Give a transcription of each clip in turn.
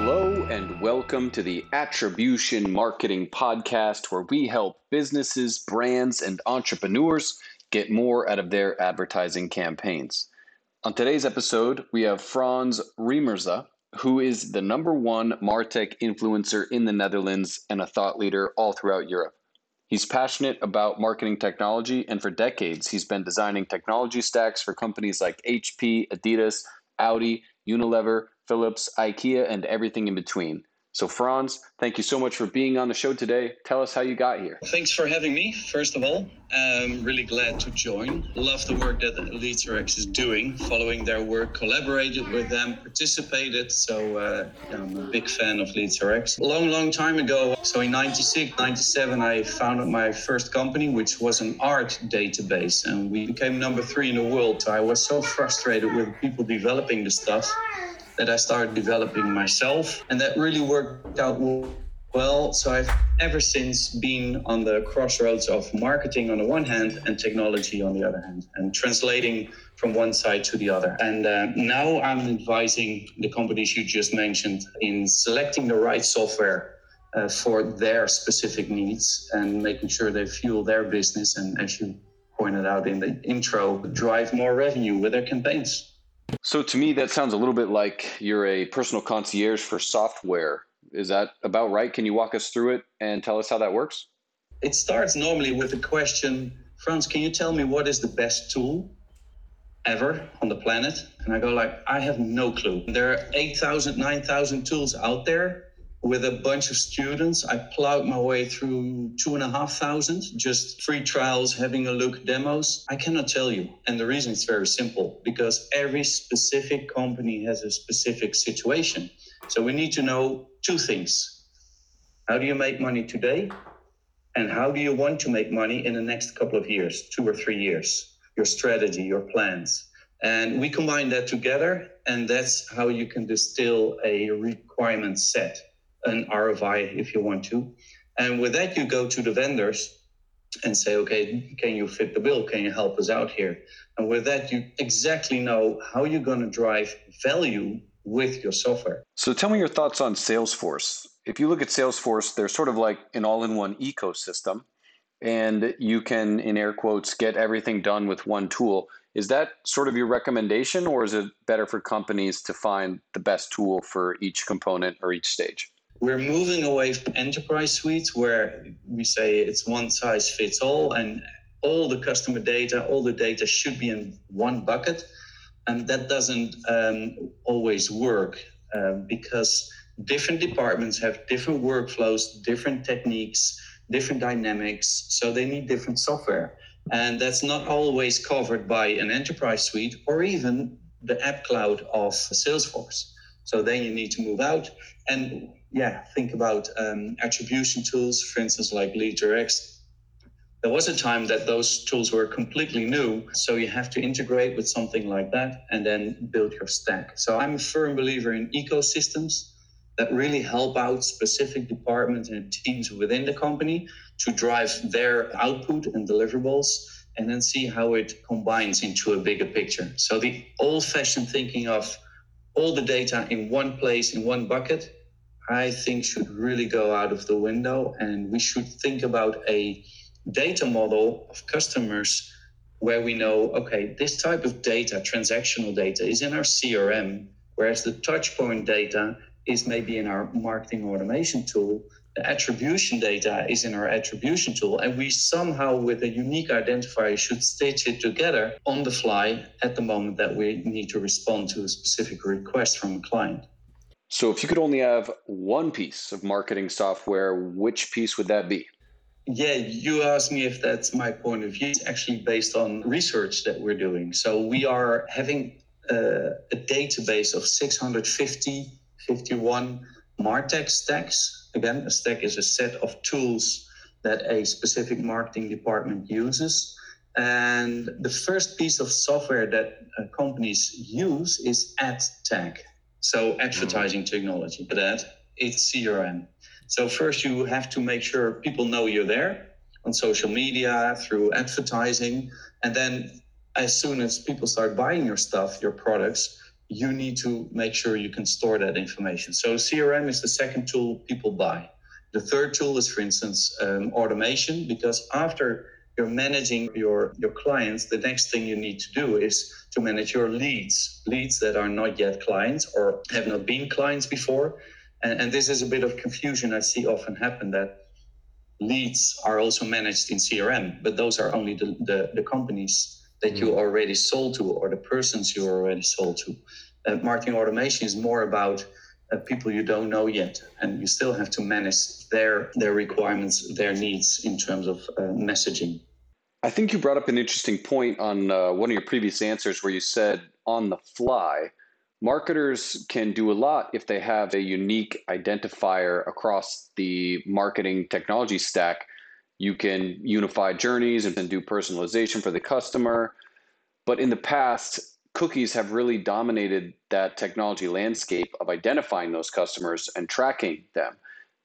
Hello, and welcome to the Attribution Marketing Podcast, where we help businesses, brands, and entrepreneurs get more out of their advertising campaigns. On today's episode, we have Frans Riemersma, who is the number one Martech influencer in the Netherlands and a thought leader all throughout Europe. He's passionate about marketing technology, and for decades, he's been designing technology stacks for companies like HP, Adidas, Audi, Unilever, Philips, IKEA, and everything in between. So, Frans, thank you so much for being on the show today. Tell us how you got here. Thanks for having me, first of all. I'm really glad to join. Love the work that LeadsRx is doing, following their work, collaborated with them, participated. So, uh, I'm a big fan of LeadsRx. A long, long time ago, so in 96, 97, I founded my first company, which was an art database. And we became number three in the world. So, I was so frustrated with people developing the stuff that I started developing myself. And that really worked out well. So I've ever since been on the crossroads of marketing on the one hand and technology on the other hand, and translating from one side to the other. And uh, now I'm advising the companies you just mentioned in selecting the right software. Uh, for their specific needs and making sure they fuel their business and as you pointed out in the intro drive more revenue with their campaigns so to me, that sounds a little bit like you're a personal concierge for software. Is that about right? Can you walk us through it and tell us how that works? It starts normally with the question, Frans, can you tell me what is the best tool ever on the planet? And I go like, I have no clue. There are 8,000, 9,000 tools out there with a bunch of students. I plowed my way through two and a half thousand, just free trials, having a look, demos. I cannot tell you. And the reason is very simple because every specific company has a specific situation. So we need to know two things. How do you make money today? And how do you want to make money in the next couple of years, two or three years? Your strategy, your plans. And we combine that together, and that's how you can distill a requirement set an ROI if you want to. And with that, you go to the vendors and say, okay, can you fit the bill? Can you help us out here? And with that, you exactly know how you're going to drive value with your software. So tell me your thoughts on Salesforce. If you look at Salesforce, they're sort of like an all in one ecosystem, and you can, in air quotes, get everything done with one tool. Is that sort of your recommendation, or is it better for companies to find the best tool for each component or each stage? We're moving away from enterprise suites where we say it's one size fits all and all the customer data, all the data should be in one bucket. And that doesn't um, always work uh, because different departments have different workflows, different techniques, different dynamics. So they need different software. And that's not always covered by an enterprise suite or even the app cloud of Salesforce. So then you need to move out. And yeah, think about um, attribution tools, for instance, like LeadsRx. There was a time that those tools were completely new. So you have to integrate with something like that and then build your stack. So I'm a firm believer in ecosystems that really help out specific departments and teams within the company to drive their output and deliverables and then see how it combines into a bigger picture. So the old fashioned thinking of all the data in one place, in one bucket, I think should really go out of the window. And we should think about a data model of customers where we know, okay, this type of data, transactional data, is in our CRM, whereas the touchpoint data is maybe in our marketing automation tool. The attribution data is in our attribution tool, and we somehow, with a unique identifier, should stitch it together on the fly at the moment that we need to respond to a specific request from a client. So, if you could only have one piece of marketing software, which piece would that be? Yeah, you asked me if that's my point of view. It's actually based on research that we're doing. So, we are having a database of 650, 51 Martech stacks. Again, a stack is a set of tools that a specific marketing department uses. And the first piece of software that uh, companies use is AdTech. So advertising mm. technology, for that it's CRM. So first you have to make sure people know you're there on social media through advertising, and then as soon as people start buying your stuff, your products, you need to make sure you can store that information. So CRM is the second tool people buy. The third tool is, for instance, um, automation, because after you're managing your, your clients, the next thing you need to do is to manage your leads, leads that are not yet clients or have not been clients before. And, and this is a bit of confusion I see often happen that leads are also managed in CRM, but those are only the, the, the companies that you mm. already sold to or the persons you already sold to. Uh, marketing automation is more about uh, people you don't know yet, and you still have to manage their their requirements, their needs in terms of uh, messaging. I think you brought up an interesting point on uh, one of your previous answers, where you said on the fly, marketers can do a lot if they have a unique identifier across the marketing technology stack you can unify journeys and do personalization for the customer. But in the past, cookies have really dominated that technology landscape of identifying those customers and tracking them.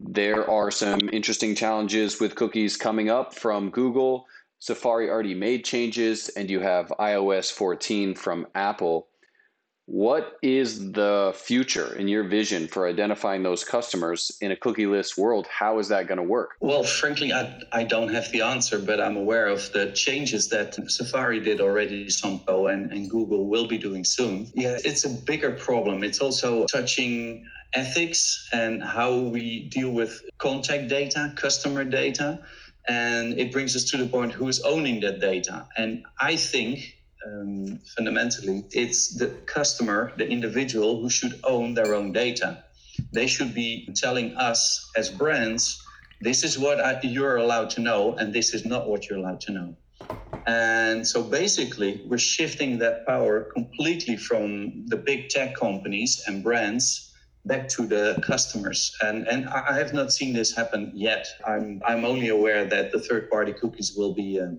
There are some interesting challenges with cookies coming up from Google. Safari already made changes, and you have iOS 14 from Apple. What is the future in your vision for identifying those customers in a cookieless world? How is that going to work? Well, frankly, I, I don't have the answer, but I'm aware of the changes that Safari did already, Sampo, and, and Google will be doing soon. Yeah, it's a bigger problem. It's also touching ethics and how we deal with contact data, customer data. And it brings us to the point who's owning that data. And I think um, fundamentally, it's the customer, the individual, who should own their own data. They should be telling us as brands, this is what I, you're allowed to know, and this is not what you're allowed to know. And so basically, we're shifting that power completely from the big tech companies and brands back to the customers. And and I have not seen this happen yet. I'm I'm only aware that the third party cookies will be. Uh,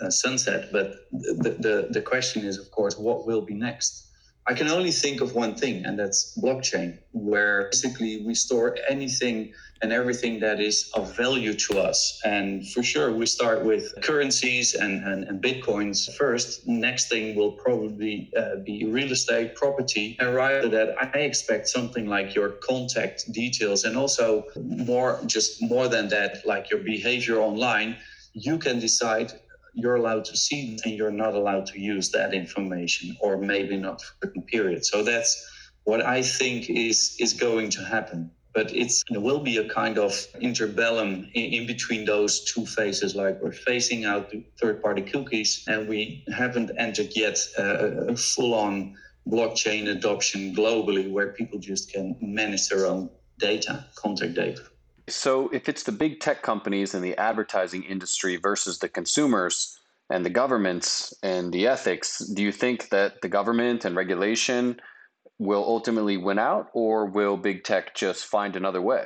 uh, sunset. But the, the, the question is, of course, what will be next? I can only think of one thing, and that's blockchain, where basically we store anything and everything that is of value to us. And for sure, we start with currencies and, and, and Bitcoins first. Next thing will probably uh, be real estate, property. And right after that, I expect something like your contact details and also more, just more than that, like your behavior online. You can decide you're allowed to see and you're not allowed to use that information or maybe not for a certain period. So that's what i think is is going to happen. But it's there will be a kind of interbellum in, in between those two phases like we're phasing out third party cookies and we haven't entered yet a full on blockchain adoption globally where people just can manage their own data contact data so, if it's the big tech companies and the advertising industry versus the consumers and the governments and the ethics, do you think that the government and regulation will ultimately win out, or will big tech just find another way?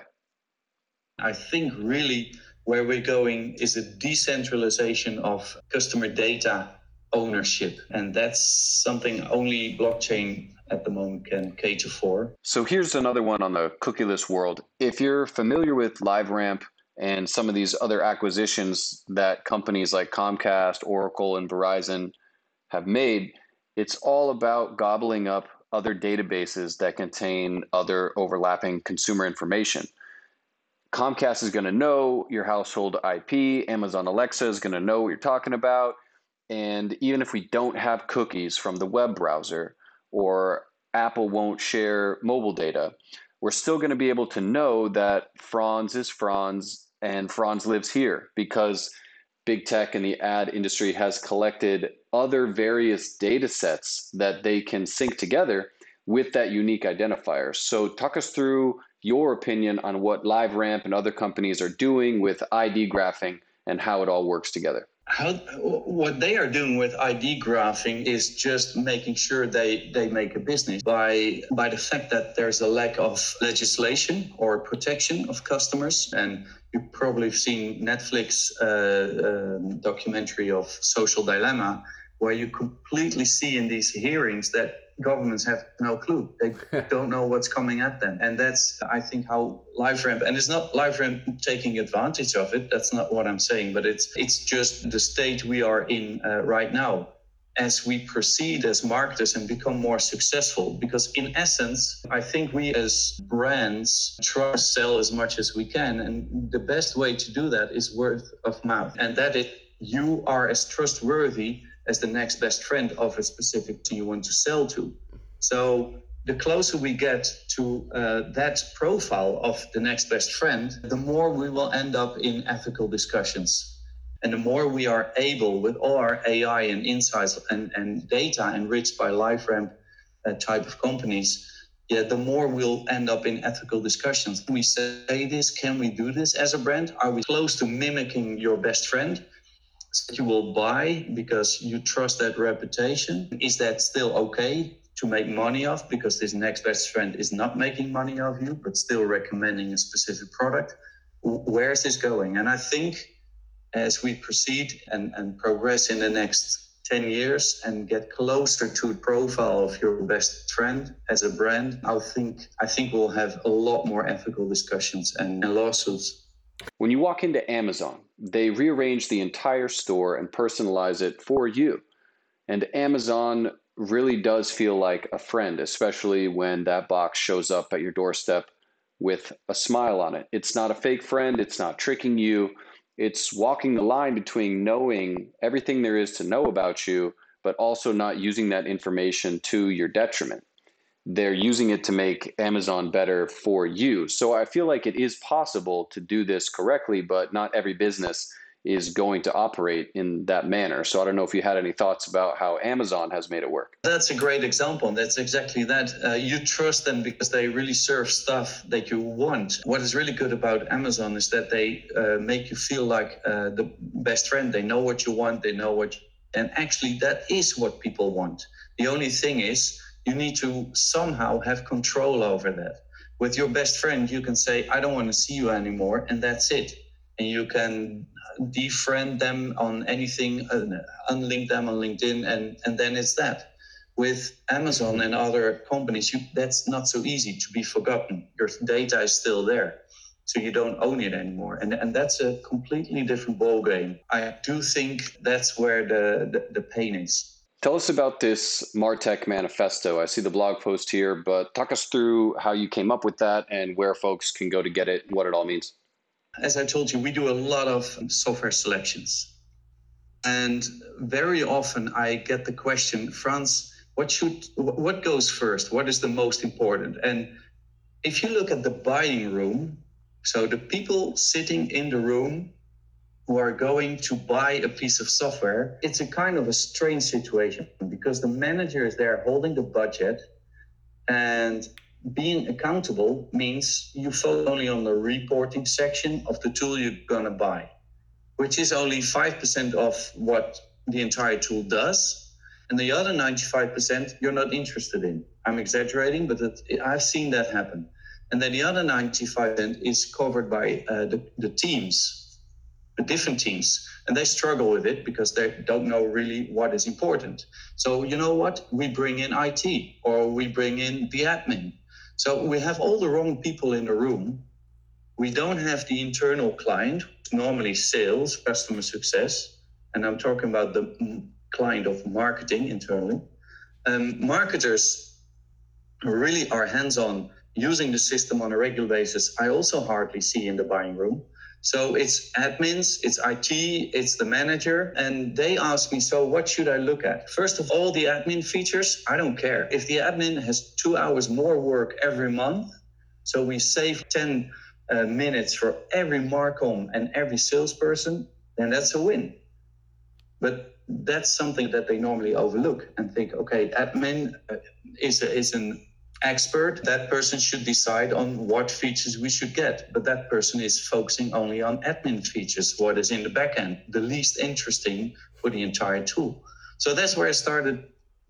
I think really where we're going is a decentralization of customer data ownership. And that's something only blockchain at the moment can cater for. So here's another one on the cookieless world. If you're familiar with LiveRamp and some of these other acquisitions that companies like Comcast, Oracle, and Verizon have made, it's all about gobbling up other databases that contain other overlapping consumer information. Comcast is going to know your household IP, Amazon Alexa is going to know what you're talking about. And even if we don't have cookies from the web browser, or Apple won't share mobile data, we're still going to be able to know that Frans is Frans and Frans lives here because big tech and the ad industry has collected other various data sets that they can sync together with that unique identifier. So, talk us through your opinion on what LiveRamp and other companies are doing with ID graphing and how it all works together how what they are doing with ID graphing is just making sure they they make a business by by the fact that there's a lack of legislation or protection of customers. And you've probably seen Netflix uh, uh, documentary of Social Dilemma where you completely see in these hearings that governments have no clue. They don't know what's coming at them. And that's, I think, how LiveRamp, and it's not LiveRamp taking advantage of it. That's not what I'm saying, but it's, it's just the state we are in uh, right now. as we proceed as marketers and become more successful. Because in essence, I think we as brands try to sell as much as we can. And the best way to do that is word of mouth. And that that is you are as trustworthy as the next best friend of a specific thing you want to sell to. So the closer we get to uh, that profile of the next best friend, the more we will end up in ethical discussions. And the more we are able, with all our AI and insights and, and data enriched by LiveRamp uh, type of companies, yeah, the more we'll end up in ethical discussions. Can we say this? Can we do this as a brand? Are we close to mimicking your best friend? You will buy because you trust that reputation. Is that still okay to make money off because this next best friend is not making money off you, but still recommending a specific product? Where is this going? And I think as we proceed and, and progress in the next 10 years and get closer to the profile of your best friend as a brand, I think I think we'll have a lot more ethical discussions and lawsuits. When you walk into Amazon, they rearrange the entire store and personalize it for you. And Amazon really does feel like a friend, especially when that box shows up at your doorstep with a smile on it. It's not a fake friend, it's not tricking you. It's walking the line between knowing everything there is to know about you, but also not using that information to your detriment. They're using it to make Amazon better for you. So I feel like it is possible to do this correctly, but not every business is going to operate in that manner. So I don't know if you had any thoughts about how Amazon has made it work. That's a great example. That's exactly that. Uh, you trust them because they really serve stuff that you want. What is really good about Amazon is that they uh, make you feel like uh, the best friend. They know what you want. They know what, you, and actually that is what people want. The only thing is you need to somehow have control over that. With your best friend, you can say, "I don't want to see you anymore," and that's it. And you can defriend them on anything, unlink them on LinkedIn, and, and then it's that. With Amazon and other companies, you, that's not so easy to be forgotten. Your data is still there, so you don't own it anymore, and and that's a completely different ball game. I do think that's where the, the, the pain is. Tell us about this Martech manifesto. I see the blog post here, but talk us through how you came up with that and where folks can go to get it, what it all means. As I told you, we do a lot of software selections. And very often I get the question, Frans, what should what goes first? What is the most important? And if you look at the buying room, so the people sitting in the room who are going to buy a piece of software, it's a kind of a strange situation because the manager is there holding the budget and being accountable means you focus only on the reporting section of the tool you're going to buy, which is only 5% of what the entire tool does. And the other 95% you're not interested in. I'm exaggerating, but it, I've seen that happen. And then the other 95% is covered by uh, the, the teams, different teams. And they struggle with it because they don't know really what is important. So, you know what? We bring in IT or we bring in the admin so we have all the wrong people in the room. We don't have the internal client, normally sales, customer success, and I'm talking about the client of marketing internally. Um, marketers really are hands on using the system on a regular basis. I also hardly see in the buying room. So it's admins, it's IT, it's the manager. And they ask me, so what should I look at? First of all, the admin features, I don't care. If the admin has two hours more work every month, so we save 10 uh, minutes for every Marcom and every salesperson, then that's a win. But that's something that they normally overlook and think, okay, admin uh, is, a, is an expert, that person should decide on what features we should get. But that person is focusing only on admin features, what is in the backend, the least interesting for the entire tool. So that's where I started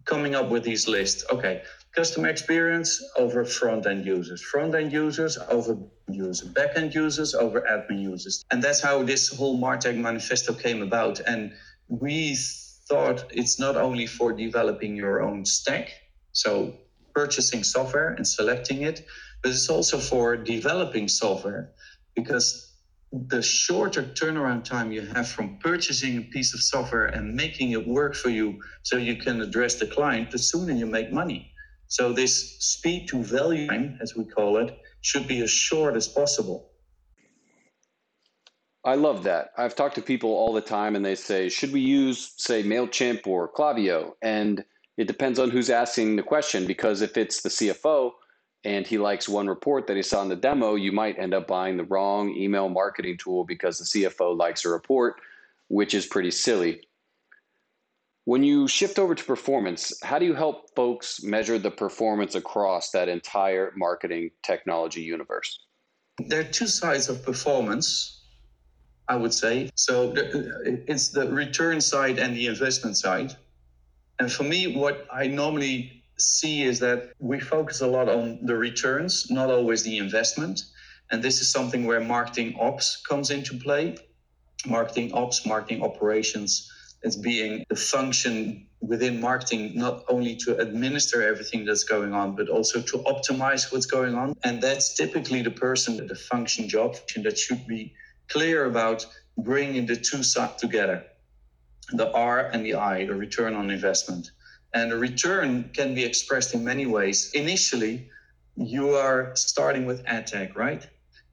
coming up with these lists. Okay, customer experience over front end users, front end users over user, back end users over admin users. And that's how this whole Martech manifesto came about. And we thought it's not only for developing your own stack. So purchasing software and selecting it, but it's also for developing software because the shorter turnaround time you have from purchasing a piece of software and making it work for you so you can address the client, the sooner you make money. So, this speed to value time, as we call it, should be as short as possible. I love that. I've talked to people all the time and they say, should we use, say, MailChimp or Klaviyo? And it depends on who's asking the question because if it's the CFO and he likes one report that he saw in the demo, you might end up buying the wrong email marketing tool because the CFO likes a report, which is pretty silly. When you shift over to performance, how do you help folks measure the performance across that entire marketing technology universe? There are two sides of performance, I would say. So it's the return side and the investment side. And for me, what I normally see is that we focus a lot on the returns, not always the investment. And this is something where marketing ops comes into play. Marketing ops, marketing operations, as being the function within marketing, not only to administer everything that's going on, but also to optimize what's going on. And that's typically the person, the function job that should be clear about bringing the two sides together the R and the I, the return on investment. And a return can be expressed in many ways. Initially, you are starting with ad tech, right?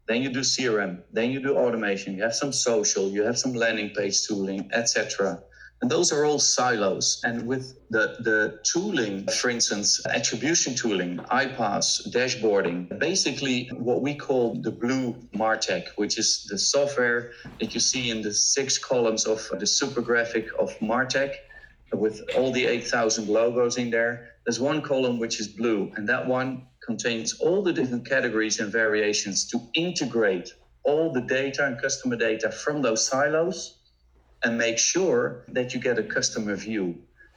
Then you do CRM, then you do automation, you have some social, you have some landing page tooling, etc. And those are all silos. And with the, the tooling, for instance, attribution tooling, iPaaS, dashboarding, basically what we call the blue Martech, which is the software that you see in the six columns of the super graphic of Martech with all the 8,000 logos in there. There's one column which is blue, and that one contains all the different categories and variations to integrate all the data and customer data from those silos and make sure that you get a customer view.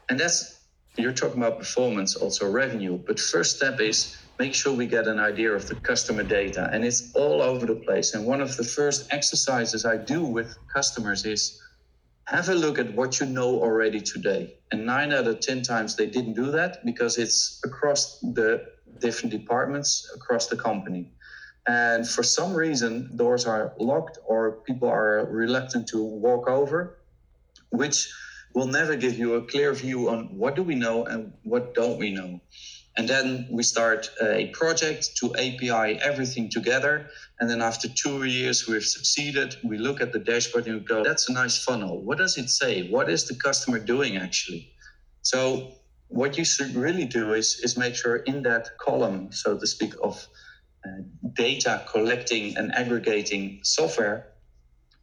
And that's, you're talking about performance, also revenue. But first step is make sure we get an idea of the customer data. And it's all over the place. And one of the first exercises I do with customers is have a look at what you know already today. And nine out of 10 times they didn't do that because it's across the different departments across the company. And for some reason, doors are locked or people are reluctant to walk over, which will never give you a clear view on what do we know and what don't we know. And then we start a project to API everything together. And then after two years, we've succeeded. We look at the dashboard and we go, that's a nice funnel. What does it say? What is the customer doing actually? So what you should really do is, is make sure in that column, so to speak, of uh, data collecting and aggregating software,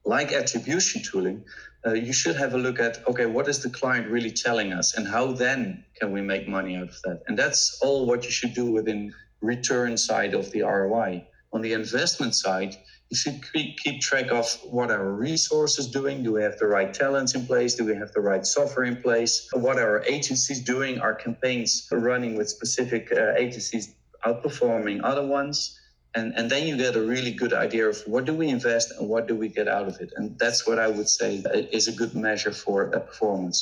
like attribution tooling, uh, you should have a look at okay, what is the client really telling us, and how then can we make money out of that? And that's all what you should do within return side of the ROI. On the investment side, you should keep track of what our resources doing. Do we have the right talents in place? Do we have the right software in place? What are our agencies doing? Are campaigns running with specific uh, agencies outperforming other ones. And and then you get a really good idea of what do we invest and what do we get out of it. And that's what i would say is a good measure for a performance.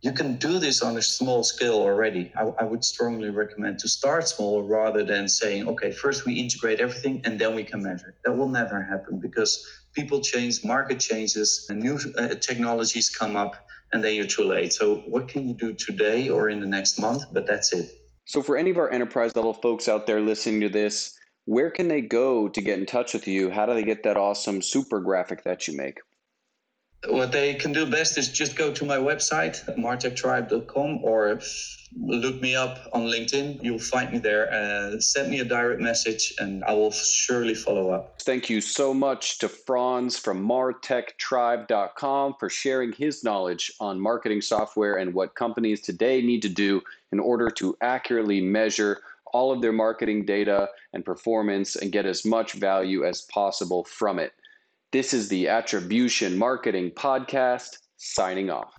You can do this on a small scale already. I, I would strongly recommend to start small rather than saying okay first we integrate everything and then we can measure. That will never happen because people change market changes and new uh, technologies come up and then you're too late. So what can you do today or in the next month? But that's it so, for any of our enterprise level folks out there listening to this, where can they go to get in touch with you? How do they get that awesome super graphic that you make? What they can do best is just go to my website, martechtribe.com, or look me up on LinkedIn. You'll find me there. Uh, send me a direct message and I will surely follow up. Thank you so much to frans from martechtribe.com for sharing his knowledge on marketing software and what companies today need to do in order to accurately measure all of their marketing data and performance and get as much value as possible from it. This is the Attribution Marketing Podcast, signing off.